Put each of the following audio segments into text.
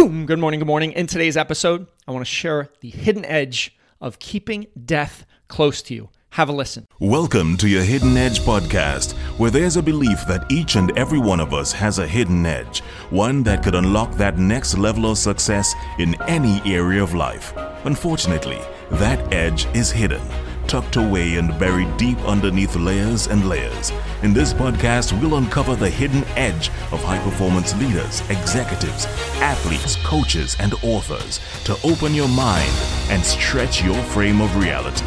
Boom! Good morning, good morning. In today's episode, I want to share the hidden edge of keeping death close to you. Have a listen. Welcome to your Hidden Edge podcast, where there's a belief that each and every one of us has a hidden edge, one that could unlock that next level of success in any area of life. Unfortunately, that edge is hidden tucked away and buried deep underneath layers and layers. In this podcast, we'll uncover the hidden edge of high performance leaders, executives, athletes, coaches, and authors to open your mind and stretch your frame of reality.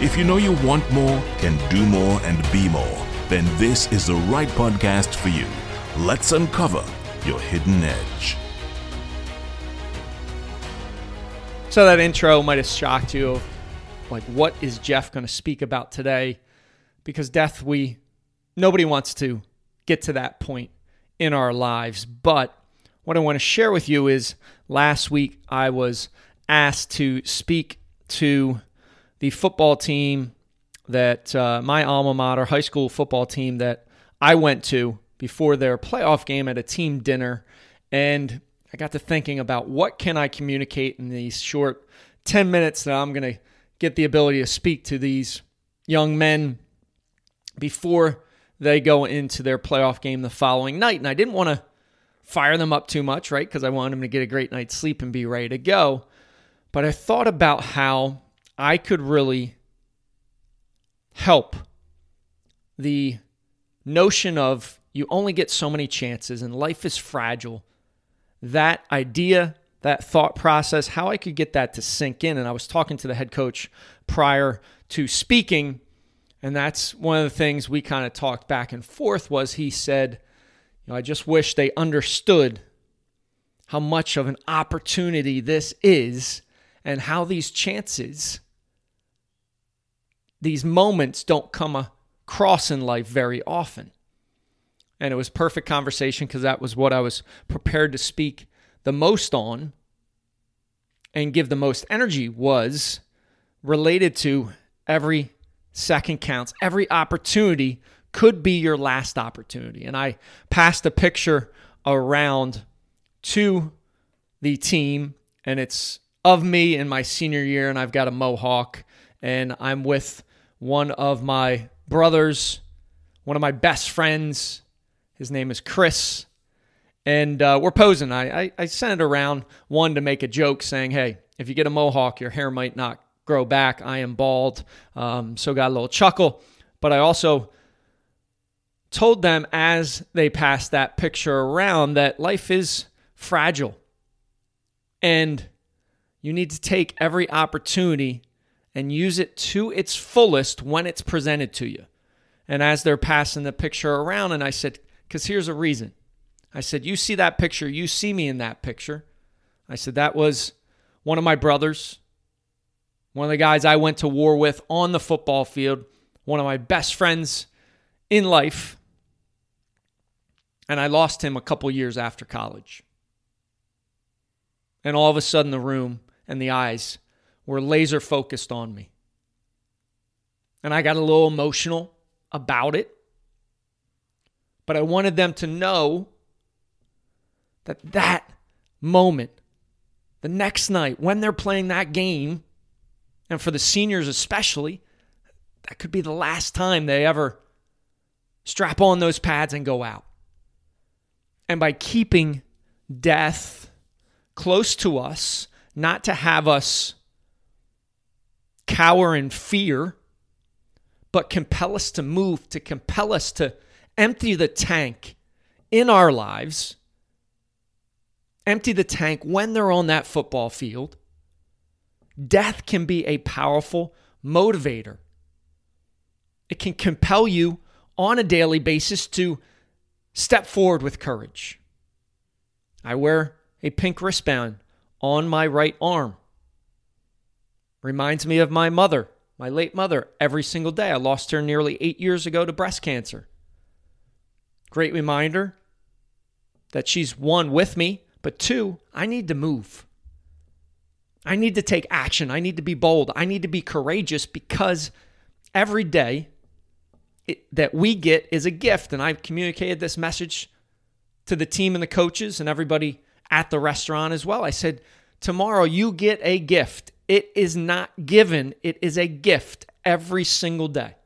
If you know you want more, can do more, and be more, then this is the right podcast for you. Let's uncover your hidden edge. So, that intro might have shocked you like what is Jeff going to speak about today? Because death, we nobody wants to get to that point in our lives. But what I want to share with you is last week I was asked to speak to the football team that uh, my alma mater, high school football team that I went to before their playoff game at a team dinner. And I got to thinking about what can I communicate in these short 10 minutes that I'm going to get the ability to speak to these young men before they go into their playoff game the following night. And I didn't want to fire them up too much, right? Because I wanted them to get a great night's sleep and be ready to go. But I thought about how I could really help the notion of you only get so many chances and life is fragile. That idea that thought process, how I could get that to sink in. And I was talking to the head coach prior to speaking, and that's one of the things we kind of talked back and forth was he said, you know, I just wish they understood how much of an opportunity this is and how these chances these moments don't come across in life very often. And it was perfect conversation because that was what I was prepared to speak the most on and give the most energy was related to every second counts. Every opportunity could be your last opportunity. And I passed a picture around to the team, and it's of me in my senior year, and I've got a mohawk, and I'm with one of my brothers, one of my best friends. His name is Chris and uh, we're posing. I, I, I sent it around one to make a joke saying, "Hey, if you get a mohawk, your hair might not grow back. I am bald, um, so got a little chuckle." But I also told them as they passed that picture around that life is fragile, and you need to take every opportunity and use it to its fullest when it's presented to you. And as they're passing the picture around, and I said, "Because here's a reason." I said, You see that picture. You see me in that picture. I said, That was one of my brothers, one of the guys I went to war with on the football field, one of my best friends in life. And I lost him a couple years after college. And all of a sudden, the room and the eyes were laser focused on me. And I got a little emotional about it. But I wanted them to know that that moment, the next night when they're playing that game, and for the seniors especially, that could be the last time they ever strap on those pads and go out. And by keeping death close to us, not to have us cower in fear, but compel us to move, to compel us to empty the tank in our lives empty the tank when they're on that football field. Death can be a powerful motivator. It can compel you on a daily basis to step forward with courage. I wear a pink wristband on my right arm. Reminds me of my mother, my late mother, every single day. I lost her nearly eight years ago to breast cancer. Great reminder that she's one with me, but two, I need to move. I need to take action. I need to be bold. I need to be courageous because every day it, that we get is a gift. And I've communicated this message to the team and the coaches and everybody at the restaurant as well. I said, Tomorrow you get a gift. It is not given, it is a gift every single day.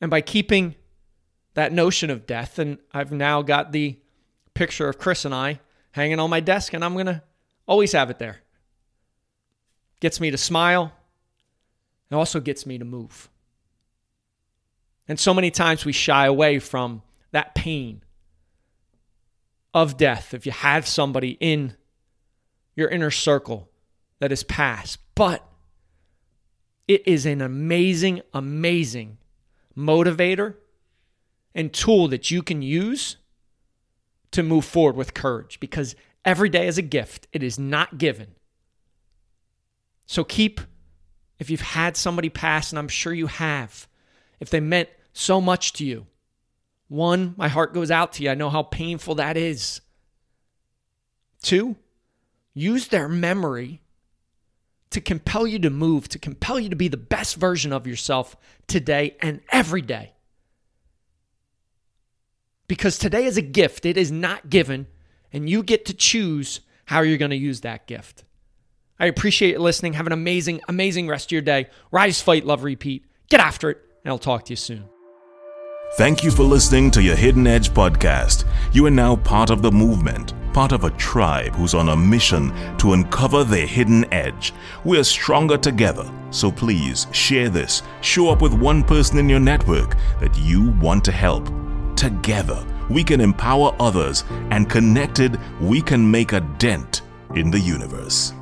And by keeping that notion of death, and I've now got the picture of Chris and I hanging on my desk, and I'm going to always have it there. Gets me to smile, it also gets me to move. And so many times we shy away from that pain of death if you have somebody in your inner circle that is passed. But it is an amazing, amazing motivator and tool that you can use to move forward with courage because every day is a gift, it is not given. So keep, if you've had somebody pass, and I'm sure you have, if they meant so much to you, one, my heart goes out to you. I know how painful that is. Two, use their memory to compel you to move, to compel you to be the best version of yourself today and every day. Because today is a gift, it is not given, and you get to choose how you're going to use that gift. I appreciate you listening. Have an amazing, amazing rest of your day. Rise, fight, love, repeat. Get after it, and I'll talk to you soon. Thank you for listening to your Hidden Edge podcast. You are now part of the movement, part of a tribe who's on a mission to uncover their hidden edge. We're stronger together, so please share this. Show up with one person in your network that you want to help. Together, we can empower others, and connected, we can make a dent in the universe.